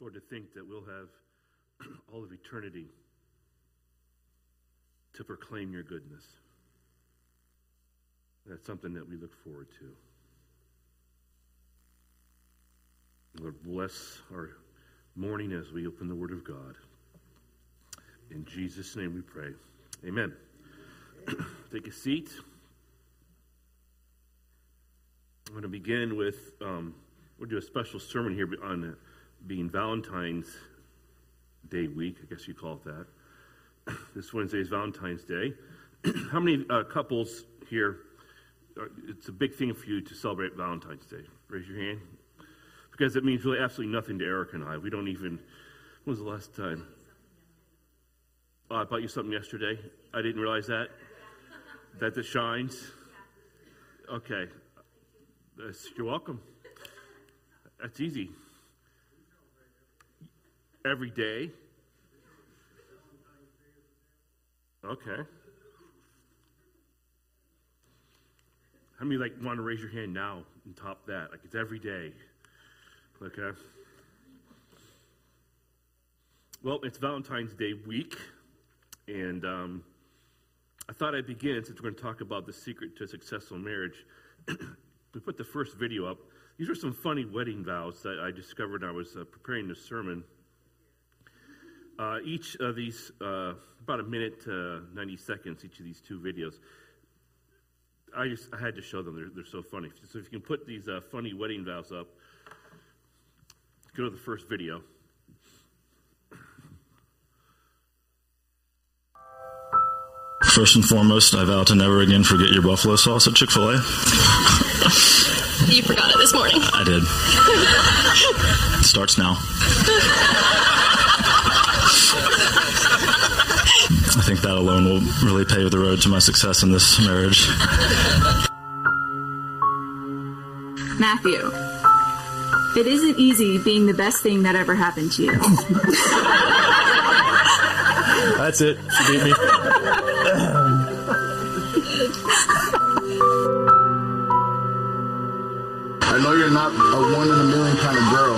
Lord, to think that we'll have all of eternity to proclaim your goodness. That's something that we look forward to. Lord, bless our morning as we open the Word of God. In Jesus' name we pray. Amen. Take a seat. I'm going to begin with, um, we'll do a special sermon here on being Valentine's Day week. I guess you call it that. This Wednesday is Valentine's Day. How many uh, couples here, uh, it's a big thing for you to celebrate Valentine's Day? Raise your hand. Because it means really absolutely nothing to Erica and I. We don't even, when was the last time? Oh, I bought you something yesterday. I didn't realize that. That it shines. Okay. You're welcome. That's easy. Every day. Okay. How many like want to raise your hand now and top that? Like it's every day. Okay. Well, it's Valentine's Day week, and um, I thought I'd begin since we're going to talk about the secret to successful marriage. we put the first video up. These are some funny wedding vows that I discovered I was uh, preparing this sermon. Uh, each of these, uh, about a minute to 90 seconds, each of these two videos. I just I had to show them. They're, they're so funny. So if you can put these uh, funny wedding vows up, go to the first video. First and foremost, I vow to never again forget your buffalo sauce at Chick fil A. You forgot it this morning. I did. It starts now. I think that alone will really pave the road to my success in this marriage. Matthew, it isn't easy being the best thing that ever happened to you. That's it. She beat me. I know you're not a one in a million kind of girl,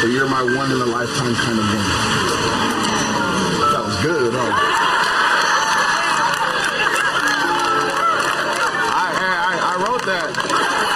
but you're my one in a lifetime kind of woman. I, I, I wrote that.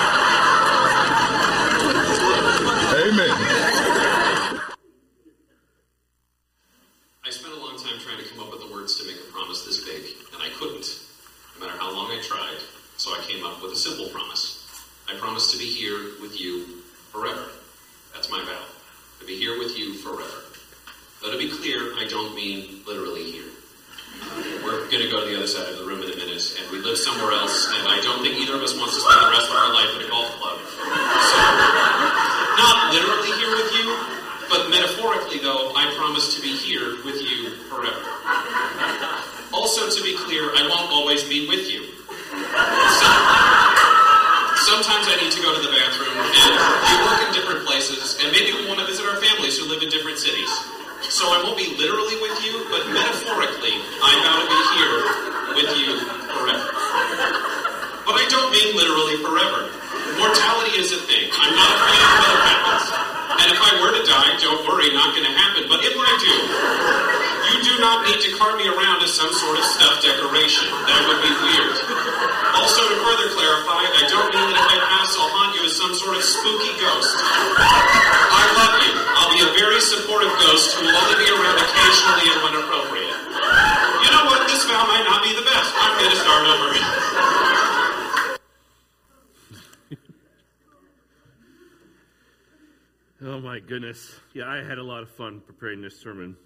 My goodness. Yeah, I had a lot of fun preparing this sermon.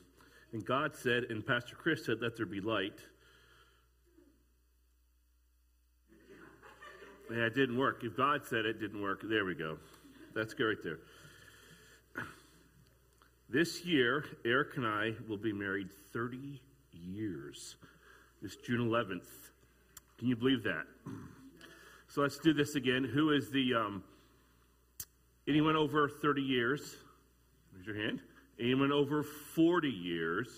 And God said, and Pastor Chris said, let there be light. Yeah, it didn't work. If God said it didn't work, there we go. That's good right there. This year, Erica and I will be married 30 years. This June 11th. Can you believe that? So let's do this again. Who is the um, anyone over 30 years? Raise your hand. Anyone over 40 years?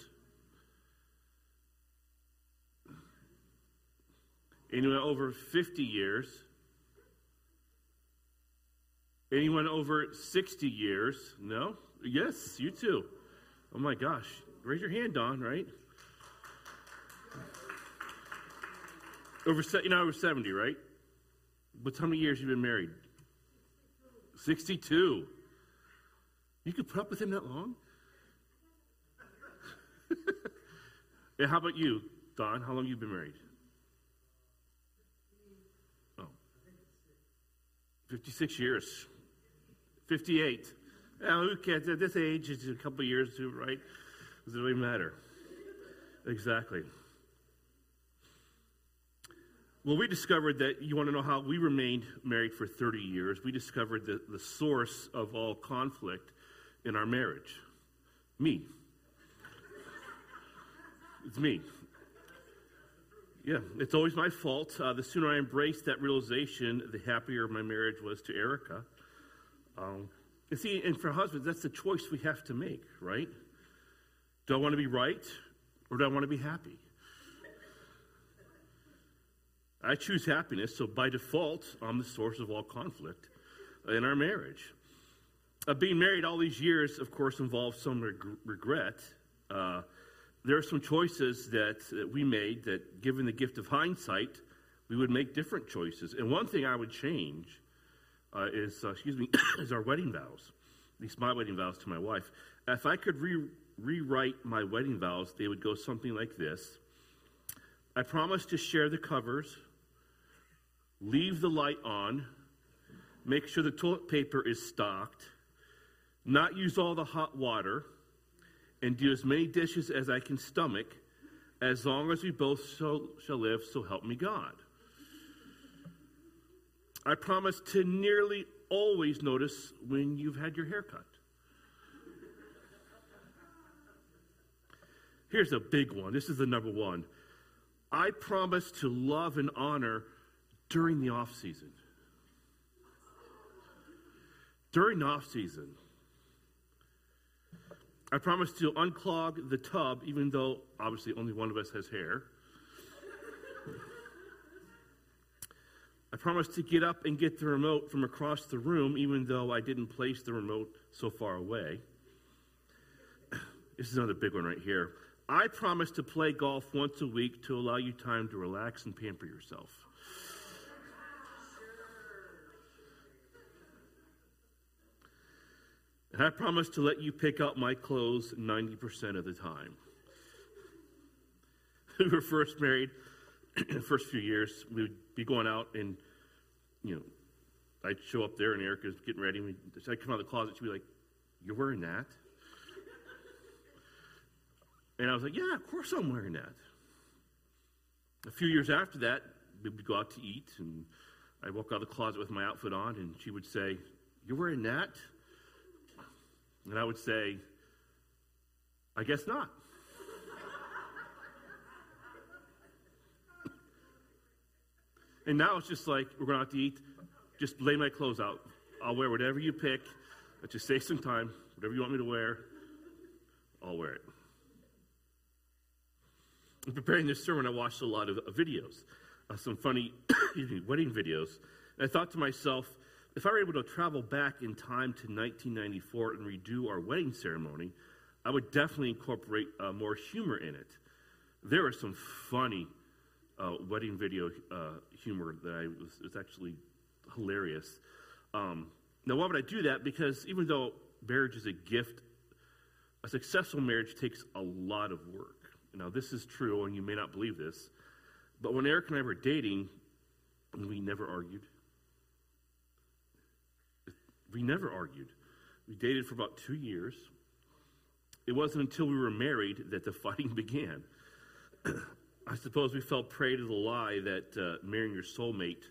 Anyone over 50 years? Anyone over 60 years? No? Yes, you too. Oh my gosh. Raise your hand, Don, right? Over, you know, over 70, right? But how many years you been married? 62. You could put up with him that long? and how about you, Don? How long you been married? Oh. 56 years. 58. Well, who cares? At this age, it's a couple years, right? Does it really matter? Exactly. Well, we discovered that you want to know how we remained married for 30 years. We discovered the, the source of all conflict in our marriage me. It's me. Yeah, it's always my fault. Uh, the sooner I embraced that realization, the happier my marriage was to Erica. Um, and see, and for husbands, that's the choice we have to make, right? Do I want to be right or do I want to be happy? I choose happiness, so by default, I'm the source of all conflict in our marriage. Uh, being married all these years, of course, involves some reg- regret. Uh, there are some choices that, that we made that, given the gift of hindsight, we would make different choices. And one thing I would change uh, is, uh, excuse me, is our wedding vows. At least my wedding vows to my wife. If I could re- rewrite my wedding vows, they would go something like this. I promise to share the covers, leave the light on, make sure the toilet paper is stocked, not use all the hot water, and do as many dishes as I can stomach, as long as we both shall, shall live, so help me God. I promise to nearly always notice when you've had your hair cut. Here's a big one. This is the number one. I promise to love and honor during the off season. During the off season. I promise to unclog the tub, even though obviously only one of us has hair. I promise to get up and get the remote from across the room, even though I didn't place the remote so far away. This is another big one right here. I promise to play golf once a week to allow you time to relax and pamper yourself. And I promise to let you pick out my clothes 90% of the time. we were first married, the first few years, we would be going out and, you know, I'd show up there and Erica's getting ready. And I'd come out of the closet, she'd be like, You're wearing that? And I was like, Yeah, of course I'm wearing that. A few years after that, we'd go out to eat, and I'd walk out of the closet with my outfit on, and she would say, You're wearing that? And I would say, I guess not. and now it's just like, we're going out to eat, just lay my clothes out. I'll wear whatever you pick. Let's just save some time. Whatever you want me to wear, I'll wear it. In preparing this sermon, I watched a lot of videos, uh, some funny wedding videos. And I thought to myself, if I were able to travel back in time to 1994 and redo our wedding ceremony, I would definitely incorporate uh, more humor in it. There was some funny uh, wedding video uh, humor that I was, was actually hilarious. Um, now, why would I do that? Because even though marriage is a gift, a successful marriage takes a lot of work. Now, this is true, and you may not believe this, but when Erica and I were dating, we never argued. We never argued. We dated for about two years. It wasn't until we were married that the fighting began. I suppose we fell prey to the lie that uh, marrying your soulmate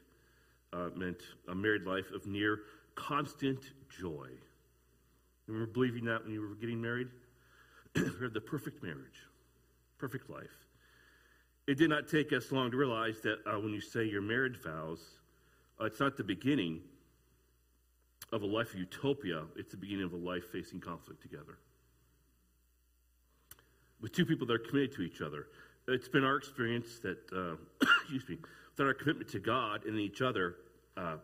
uh, meant a married life of near constant joy. Remember believing that when you were getting married? we had the perfect marriage, perfect life. It did not take us long to realize that uh, when you say your marriage vows, uh, it's not the beginning of a life of utopia, it's the beginning of a life facing conflict together. With two people that are committed to each other. It's been our experience that, uh, excuse me, that our commitment to God and each other, uh,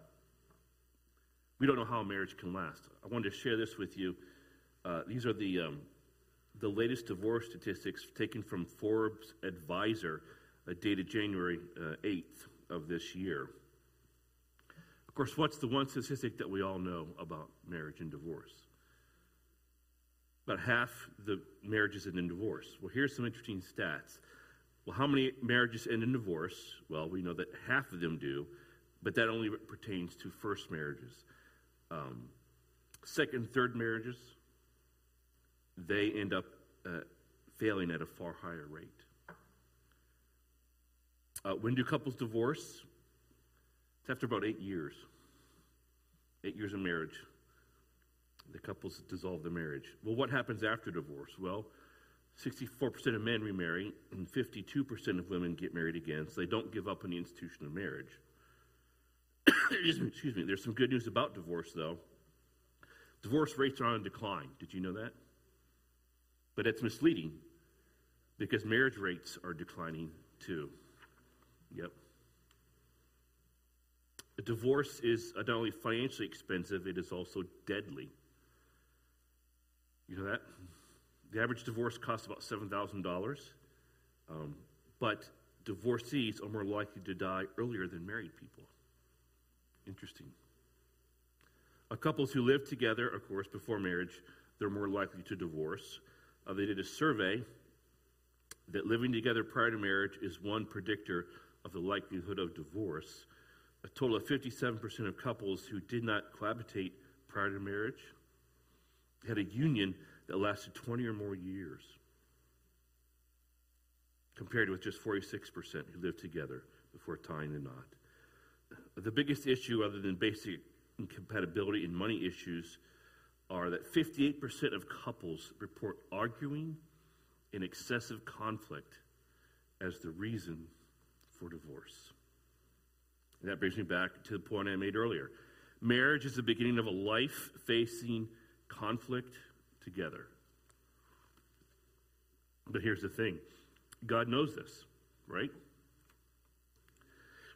we don't know how marriage can last. I wanted to share this with you. Uh, these are the, um, the latest divorce statistics taken from Forbes Advisor, uh, dated January uh, 8th of this year. Course, what's the one statistic that we all know about marriage and divorce? About half the marriages end in divorce. Well, here's some interesting stats. Well, how many marriages end in divorce? Well, we know that half of them do, but that only pertains to first marriages. Um, second, third marriages, they end up uh, failing at a far higher rate. Uh, when do couples divorce? It's after about eight years. Eight years of marriage. The couples dissolve the marriage. Well, what happens after divorce? Well, 64% of men remarry, and 52% of women get married again, so they don't give up on the institution of marriage. Excuse me. There's some good news about divorce, though. Divorce rates are on decline. Did you know that? But it's misleading because marriage rates are declining too. Yep. A divorce is not only financially expensive, it is also deadly. You know that? The average divorce costs about $7,000, um, but divorcees are more likely to die earlier than married people. Interesting. A couples who live together, of course, before marriage, they're more likely to divorce. Uh, they did a survey that living together prior to marriage is one predictor of the likelihood of divorce. A total of 57% of couples who did not cohabitate prior to marriage had a union that lasted 20 or more years, compared with just 46% who lived together before tying the knot. The biggest issue, other than basic incompatibility and money issues, are that 58% of couples report arguing and excessive conflict as the reason for divorce. And that brings me back to the point I made earlier. Marriage is the beginning of a life facing conflict together. But here's the thing God knows this, right?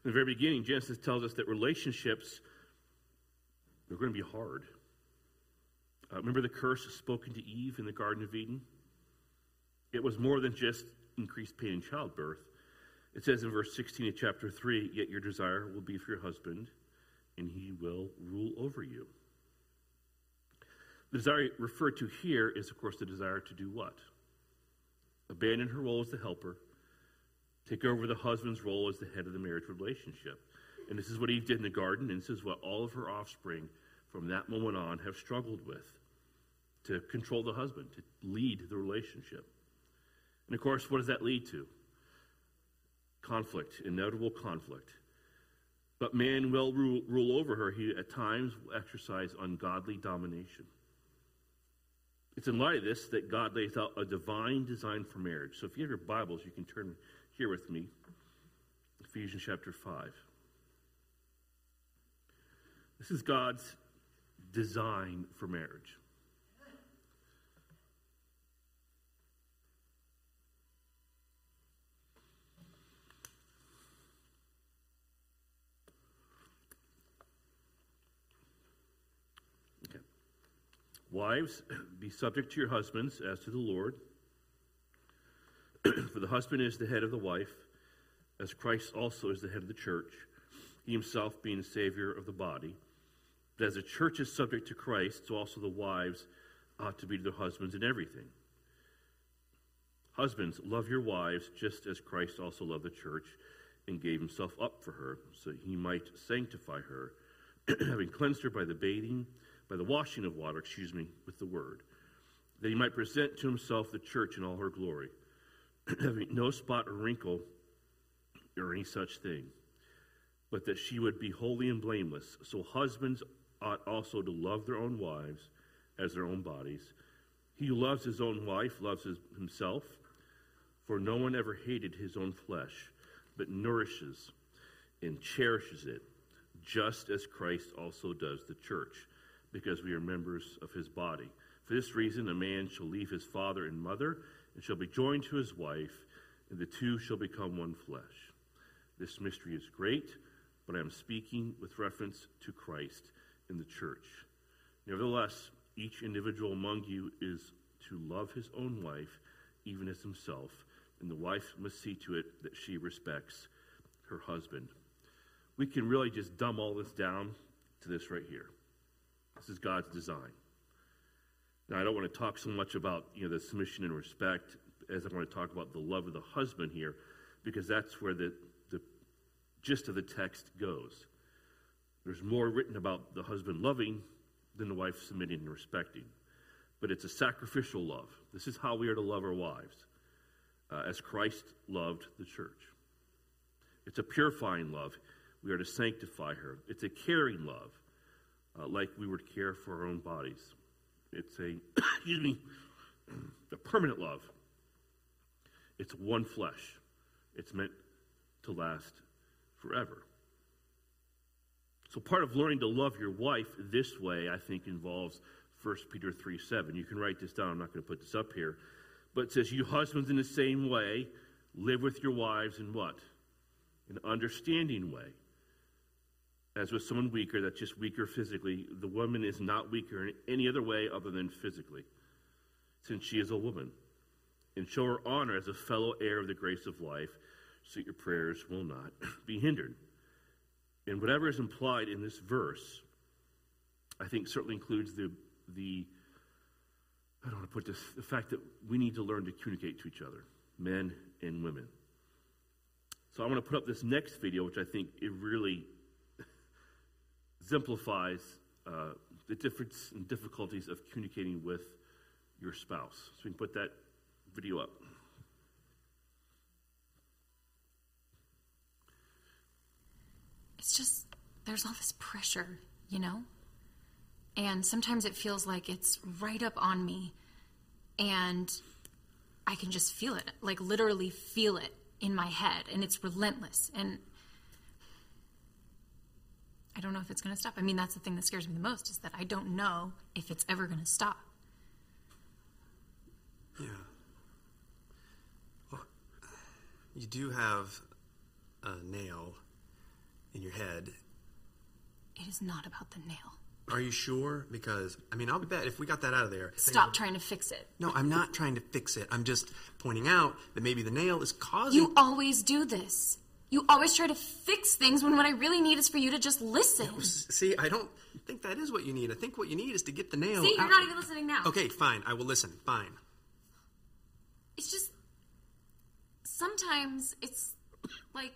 In the very beginning, Genesis tells us that relationships are going to be hard. Uh, remember the curse spoken to Eve in the Garden of Eden? It was more than just increased pain in childbirth. It says in verse 16 of chapter 3 Yet your desire will be for your husband, and he will rule over you. The desire referred to here is, of course, the desire to do what? Abandon her role as the helper, take over the husband's role as the head of the marriage relationship. And this is what Eve did in the garden, and this is what all of her offspring from that moment on have struggled with to control the husband, to lead the relationship. And of course, what does that lead to? Conflict, inevitable conflict. But man will rule, rule over her. He at times will exercise ungodly domination. It's in light of this that God lays out a divine design for marriage. So if you have your Bibles, you can turn here with me. Ephesians chapter 5. This is God's design for marriage. Wives, be subject to your husbands as to the Lord. For the husband is the head of the wife, as Christ also is the head of the church, he himself being the Savior of the body. But as the church is subject to Christ, so also the wives ought to be to their husbands in everything. Husbands, love your wives just as Christ also loved the church and gave himself up for her, so he might sanctify her, having cleansed her by the bathing by the washing of water, excuse me, with the word, that he might present to himself the church in all her glory, having no spot or wrinkle or any such thing, but that she would be holy and blameless. So husbands ought also to love their own wives as their own bodies. He who loves his own wife loves his, himself, for no one ever hated his own flesh, but nourishes and cherishes it, just as Christ also does the church because we are members of his body. For this reason, a man shall leave his father and mother and shall be joined to his wife, and the two shall become one flesh. This mystery is great, but I am speaking with reference to Christ in the church. Nevertheless, each individual among you is to love his own wife, even as himself, and the wife must see to it that she respects her husband. We can really just dumb all this down to this right here. This is God's design. Now, I don't want to talk so much about you know the submission and respect as I want to talk about the love of the husband here, because that's where the, the gist of the text goes. There's more written about the husband loving than the wife submitting and respecting. But it's a sacrificial love. This is how we are to love our wives, uh, as Christ loved the church. It's a purifying love. We are to sanctify her. It's a caring love, uh, like we would care for our own bodies. It's a, excuse me, a permanent love. It's one flesh. It's meant to last forever. So part of learning to love your wife this way, I think, involves 1 Peter 3 7. You can write this down. I'm not going to put this up here. But it says, You husbands, in the same way, live with your wives in what? An understanding way. As with someone weaker, that's just weaker physically, the woman is not weaker in any other way other than physically, since she is a woman. And show her honor as a fellow heir of the grace of life, so that your prayers will not be hindered. And whatever is implied in this verse, I think certainly includes the, the I don't want to put this, the fact that we need to learn to communicate to each other, men and women. So I want to put up this next video, which I think it really exemplifies uh, the difference and difficulties of communicating with your spouse. So we can put that video up. it's just there's all this pressure, you know? And sometimes it feels like it's right up on me and I can just feel it, like literally feel it in my head and it's relentless and if it's going to stop. I mean, that's the thing that scares me the most is that I don't know if it's ever going to stop. Yeah. Well, you do have a nail in your head. It is not about the nail. Are you sure? Because, I mean, I'll bet if we got that out of there. Stop trying to fix it. No, I'm not trying to fix it. I'm just pointing out that maybe the nail is causing. You always do this. You always try to fix things when what I really need is for you to just listen. See, I don't think that is what you need. I think what you need is to get the nail. See, you're out- not even listening now. Okay, fine. I will listen. Fine. It's just sometimes it's like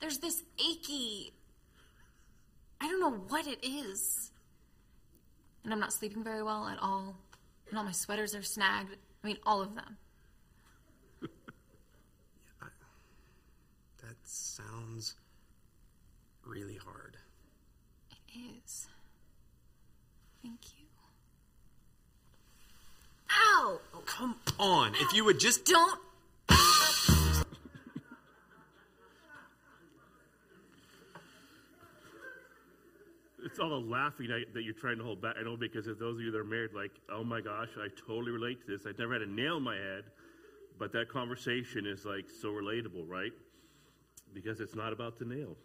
there's this achy. I don't know what it is. And I'm not sleeping very well at all. And all my sweaters are snagged. I mean, all of them. That sounds really hard. It is. Thank you. Ow! Oh, come on. If you would just. Don't. It's all the laughing I, that you're trying to hold back. I know because of those of you that are married, like, oh my gosh, I totally relate to this. I've never had a nail in my head, but that conversation is like so relatable, right? Because it's not about the nail,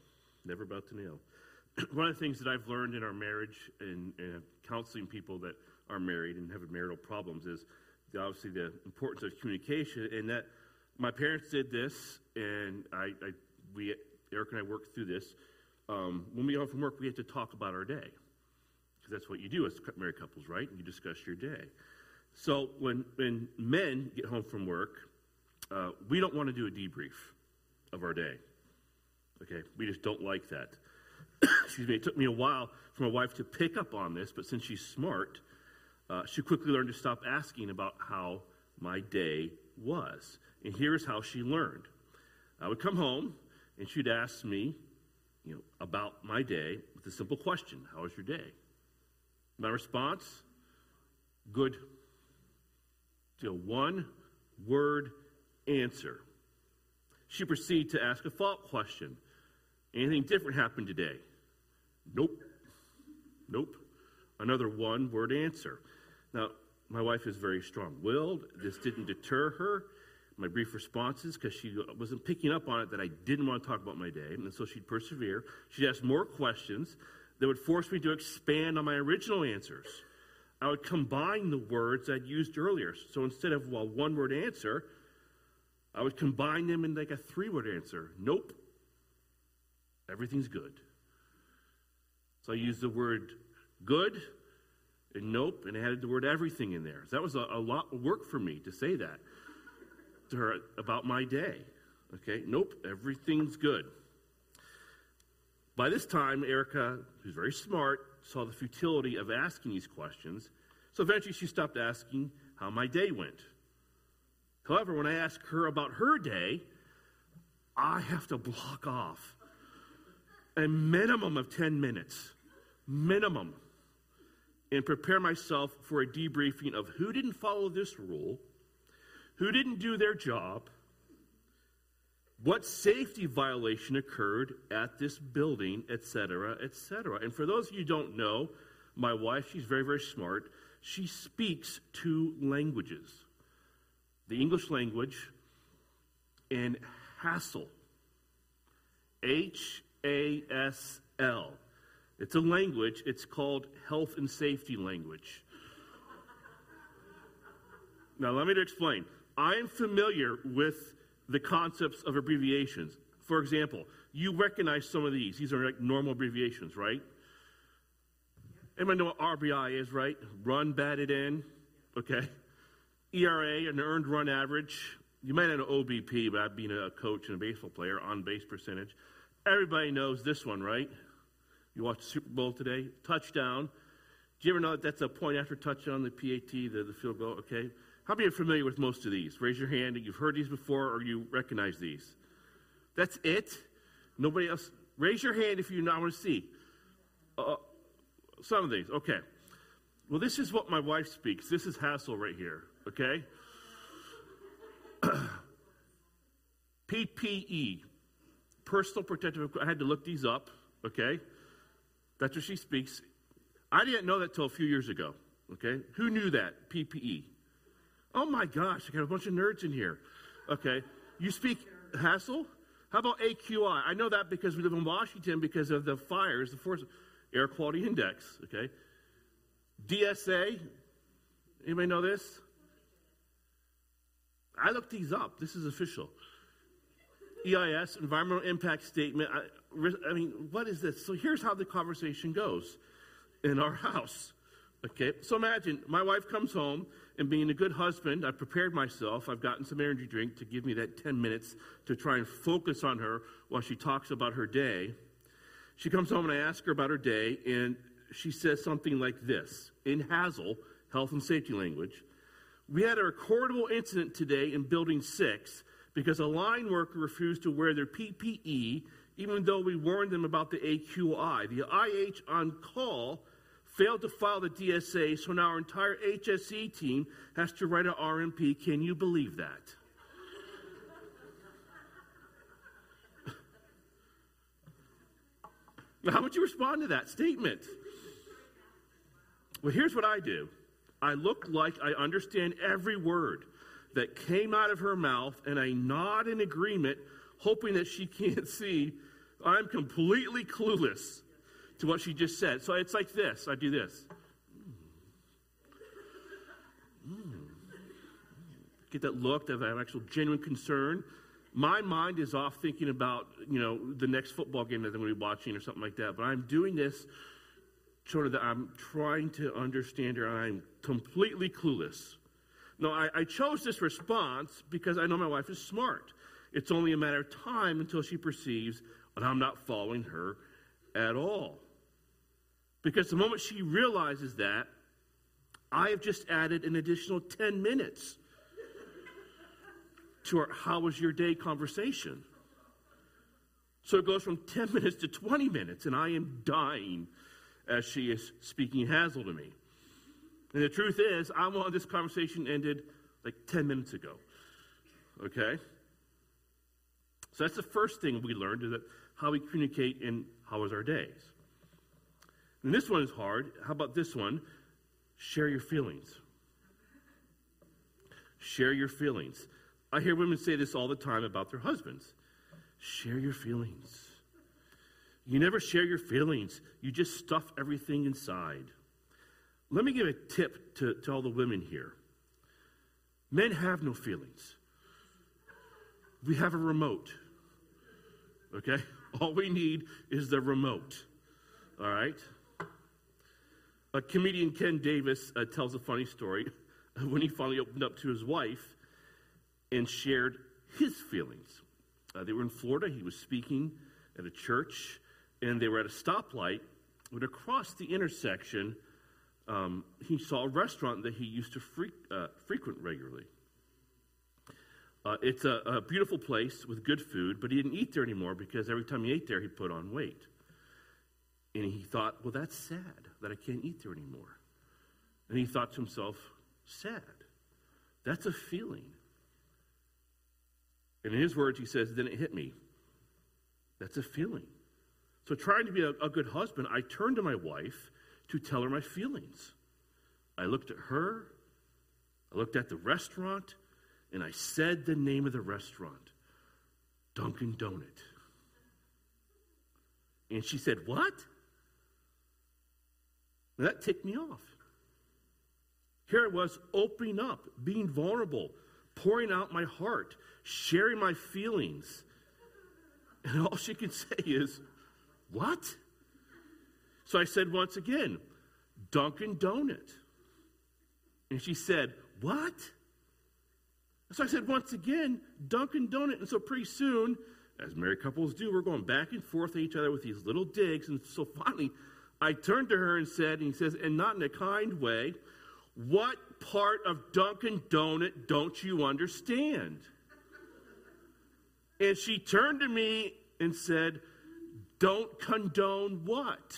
never about the nail. One of the things that I've learned in our marriage and, and counseling people that are married and have marital problems is the, obviously the importance of communication. And that my parents did this, and I, I we Erica and I worked through this um, when we home from work, we have to talk about our day. Because that's what you do as married couples, right? You discuss your day. So when, when men get home from work, uh, we don't want to do a debrief of our day. Okay? We just don't like that. Excuse me. It took me a while for my wife to pick up on this, but since she's smart, uh, she quickly learned to stop asking about how my day was. And here's how she learned. I would come home, and she'd ask me, you know, about my day with a simple question How was your day? My response good. A one word answer. She proceeded to ask a follow up question Anything different happened today? Nope. Nope. Another one word answer. Now, my wife is very strong willed. This didn't deter her my brief responses because she wasn't picking up on it that I didn't want to talk about my day. And so she'd persevere. She'd ask more questions that would force me to expand on my original answers. I would combine the words I'd used earlier. So instead of a one word answer, I would combine them in like a three word answer. Nope. Everything's good. So I used the word good and nope and added the word everything in there. So that was a, a lot of work for me to say that to her about my day. Okay, nope, everything's good. By this time, Erica, who's very smart, saw the futility of asking these questions. So eventually she stopped asking how my day went. However, when I ask her about her day, I have to block off a minimum of 10 minutes, minimum, and prepare myself for a debriefing of who didn't follow this rule, who didn't do their job, what safety violation occurred at this building, etc., etc. And for those of you who don't know, my wife, she's very, very smart. She speaks two languages the English language and HASL. H A S L. It's a language, it's called health and safety language. Now, let me explain. I am familiar with the concepts of abbreviations. For example, you recognize some of these. These are like normal abbreviations, right? Everyone know what RBI is, right? Run batted in, okay? ERA, an earned run average. You might know OBP, but I've been a coach and a baseball player, on base percentage. Everybody knows this one, right? You watched the Super Bowl today, touchdown. Do you ever know that that's a point after touchdown, the PAT, the, the field goal? Okay. How many are familiar with most of these? Raise your hand. If you've heard these before or you recognize these. That's it? Nobody else? Raise your hand if you not want to see. Uh, some of these. Okay. Well, this is what my wife speaks. This is HASL right here. Okay? PPE, personal protective. I had to look these up. Okay? That's what she speaks. I didn't know that till a few years ago. Okay? Who knew that? PPE. Oh my gosh, I got a bunch of nerds in here. Okay. You speak HASL? How about AQI? I know that because we live in Washington because of the fires, the Forest Air Quality Index. Okay. DSA. Anybody know this? I looked these up. This is official. EIS, Environmental Impact Statement. I, I mean, what is this? So here's how the conversation goes in our house. Okay, so imagine my wife comes home, and being a good husband, I've prepared myself. I've gotten some energy drink to give me that 10 minutes to try and focus on her while she talks about her day. She comes home, and I ask her about her day, and she says something like this in Hazel, health and safety language. We had a recordable incident today in Building 6 because a line worker refused to wear their PPE, even though we warned them about the AQI. The IH on call failed to file the DSA, so now our entire HSE team has to write an RMP. Can you believe that? how would you respond to that statement? Well, here's what I do I look like I understand every word that came out of her mouth, and I nod in agreement, hoping that she can't see I'm completely clueless to what she just said. So it's like this I do this. Get that look of actual genuine concern. My mind is off thinking about, you know, the next football game that I'm going to be watching or something like that. But I'm doing this sort of that I'm trying to understand her. I'm completely clueless. No, I, I chose this response because I know my wife is smart. It's only a matter of time until she perceives that I'm not following her at all. Because the moment she realizes that, I have just added an additional 10 minutes to our How was your day conversation. So it goes from 10 minutes to 20 minutes, and I am dying as she is speaking Hazel to me. And the truth is, I want this conversation ended like 10 minutes ago. Okay? So that's the first thing we learned is that how we communicate and how was our days. And this one is hard. How about this one? Share your feelings. Share your feelings. I hear women say this all the time about their husbands. Share your feelings. You never share your feelings, you just stuff everything inside. Let me give a tip to, to all the women here. Men have no feelings. We have a remote. Okay? All we need is the remote. All right? A comedian Ken Davis uh, tells a funny story when he finally opened up to his wife and shared his feelings. Uh, they were in Florida. He was speaking at a church, and they were at a stoplight. When across the intersection, um, he saw a restaurant that he used to uh, frequent regularly. Uh, it's a, a, beautiful place with good food, but he didn't eat there anymore because every time he ate there, he put on weight. And he thought, well, that's sad that I can't eat there anymore. And he thought to himself, sad. That's a feeling. And in his words, he says, then it hit me. That's a feeling. So, trying to be a, a good husband, I turned to my wife to tell her my feelings. I looked at her, I looked at the restaurant, and I said the name of the restaurant Dunkin' Donut. And she said, What? And that ticked me off. Here I was opening up, being vulnerable, pouring out my heart, sharing my feelings. And all she could say is, What? So I said once again, Dunkin' Donut. And she said, What? So I said once again, Dunkin' Donut. And so pretty soon, as married couples do, we're going back and forth at each other with these little digs. And so finally, I turned to her and said, and he says, and not in a kind way, what part of Dunkin' Donut don't you understand? And she turned to me and said, Don't condone what?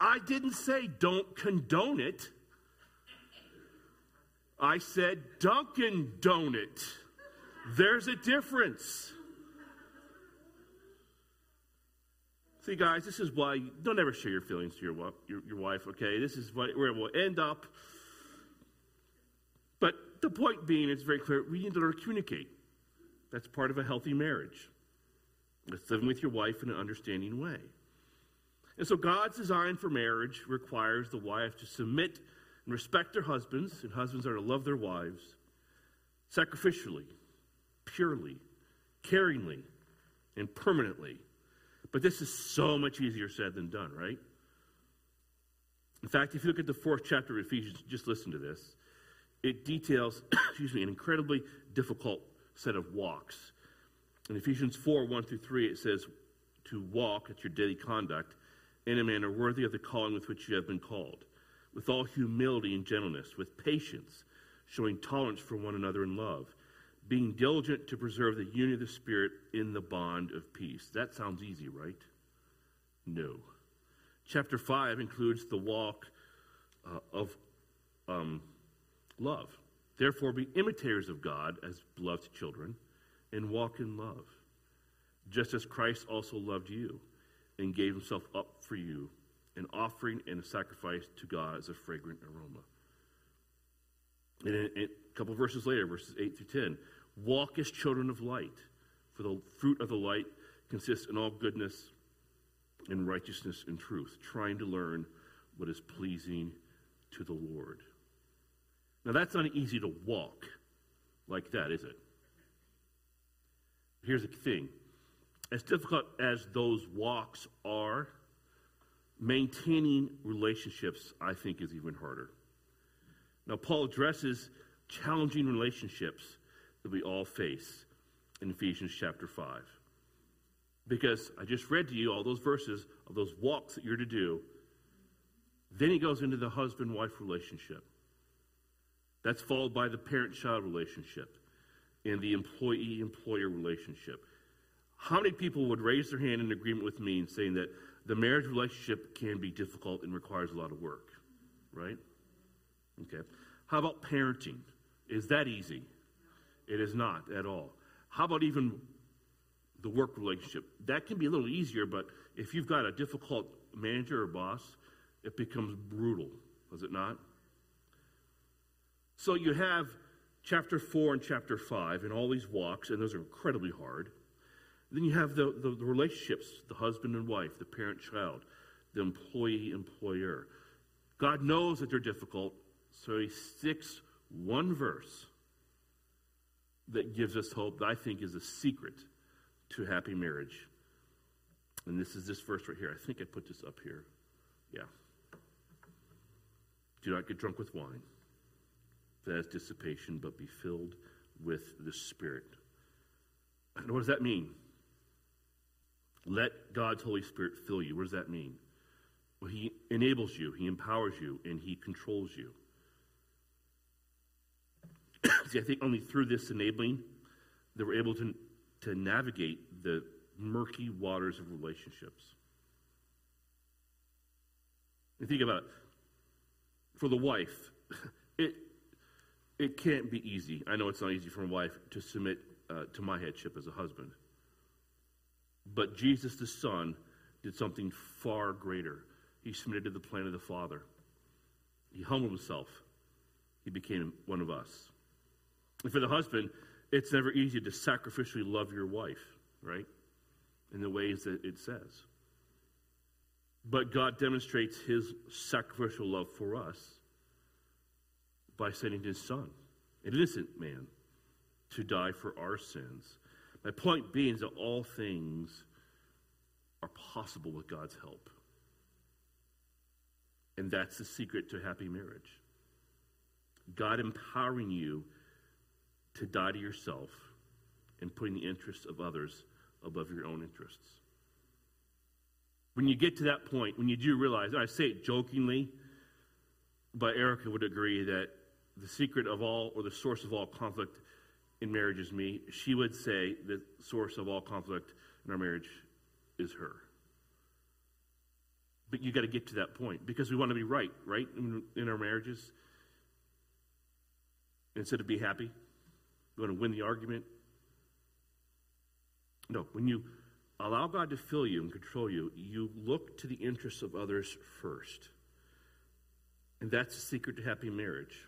I didn't say don't condone it. I said Dunkin' Donut. There's a difference. See, guys, this is why don't ever share your feelings to your, your, your wife, okay? This is where it will end up. But the point being, it's very clear we need to learn to communicate. That's part of a healthy marriage. It's living with your wife in an understanding way. And so God's design for marriage requires the wife to submit and respect their husbands, and husbands are to love their wives sacrificially, purely, caringly, and permanently. But this is so much easier said than done, right? In fact, if you look at the fourth chapter of Ephesians, just listen to this. It details, excuse me, an incredibly difficult set of walks. In Ephesians 4 1 through 3, it says, To walk, at your daily conduct, in a manner worthy of the calling with which you have been called, with all humility and gentleness, with patience, showing tolerance for one another in love, being diligent to preserve the unity of the Spirit in the bond of peace. That sounds easy, right? No. Chapter 5 includes the walk uh, of um, love. Therefore, be imitators of God as beloved children and walk in love, just as Christ also loved you and gave himself up for you, an offering and a sacrifice to God as a fragrant aroma. And a couple verses later, verses 8 through 10, walk as children of light, for the fruit of the light consists in all goodness and righteousness and truth, trying to learn what is pleasing to the Lord. Now, that's not easy to walk like that, is it? Here's the thing as difficult as those walks are, maintaining relationships, I think, is even harder. Now, Paul addresses challenging relationships that we all face in Ephesians chapter 5. Because I just read to you all those verses of those walks that you're to do. Then he goes into the husband wife relationship. That's followed by the parent child relationship and the employee employer relationship. How many people would raise their hand in agreement with me in saying that the marriage relationship can be difficult and requires a lot of work? Right? Okay. How about parenting? Is that easy? It is not at all. How about even the work relationship? That can be a little easier, but if you've got a difficult manager or boss, it becomes brutal, does it not? So you have chapter 4 and chapter 5 and all these walks, and those are incredibly hard. Then you have the, the, the relationships, the husband and wife, the parent child, the employee employer. God knows that they're difficult, so he sticks one verse that gives us hope that I think is a secret to happy marriage. And this is this verse right here. I think I put this up here. Yeah. Do not get drunk with wine. That is dissipation, but be filled with the Spirit. And what does that mean? Let God's Holy Spirit fill you. What does that mean? Well, He enables you, He empowers you, and He controls you. See, I think only through this enabling that we're able to, to navigate the murky waters of relationships. And think about it. For the wife, it, it can't be easy. I know it's not easy for a wife to submit uh, to my headship as a husband. But Jesus the Son did something far greater. He submitted to the plan of the Father. He humbled himself. He became one of us. And for the husband, it's never easy to sacrificially love your wife, right? In the ways that it says. But God demonstrates his sacrificial love for us by sending his son, an innocent man, to die for our sins. My point being is that all things are possible with God's help. And that's the secret to happy marriage. God empowering you to die to yourself and putting the interests of others above your own interests. When you get to that point, when you do realize, I say it jokingly, but Erica would agree that the secret of all, or the source of all conflict in marriage is me. She would say the source of all conflict in our marriage is her. But you got to get to that point because we want to be right, right, in, in our marriages. Instead of be happy, we want to win the argument. No, when you allow God to fill you and control you, you look to the interests of others first. And that's the secret to happy marriage.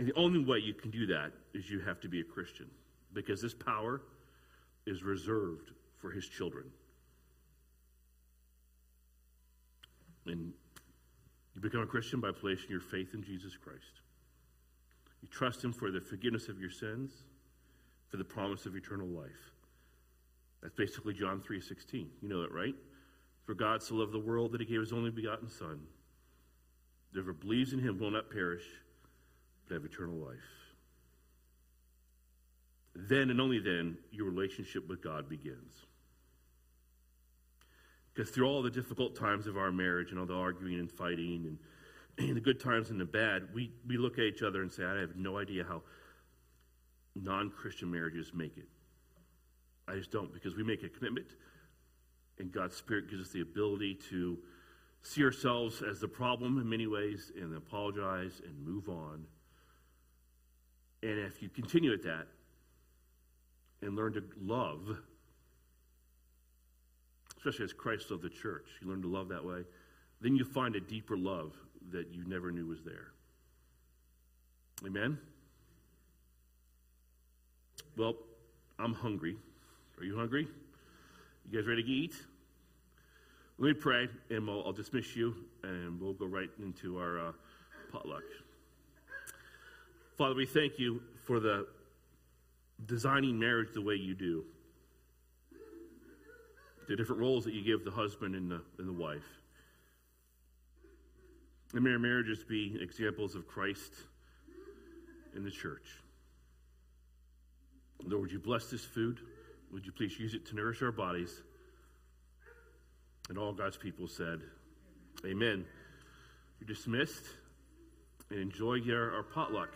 And the only way you can do that is you have to be a Christian because this power is reserved for his children. And you become a Christian by placing your faith in Jesus Christ. You trust him for the forgiveness of your sins, for the promise of eternal life. That's basically John 3:16. You know that, right? For God so loved the world that he gave his only begotten son. Whoever believes in him will not perish, but have eternal life. Then and only then your relationship with God begins. Because through all the difficult times of our marriage and all the arguing and fighting and and the good times and the bad, we, we look at each other and say, I have no idea how non Christian marriages make it. I just don't, because we make a commitment, and God's Spirit gives us the ability to see ourselves as the problem in many ways and apologize and move on. And if you continue at that and learn to love, especially as Christ loved the church, you learn to love that way, then you find a deeper love that you never knew was there. Amen? Well, I'm hungry. Are you hungry? You guys ready to eat? Let me pray, and we'll, I'll dismiss you, and we'll go right into our uh, potluck. Father, we thank you for the designing marriage the way you do, the different roles that you give the husband and the, and the wife. And may our marriages be examples of Christ in the church. Lord, would you bless this food? Would you please use it to nourish our bodies? And all God's people said, Amen. You're dismissed and enjoy your, our potluck.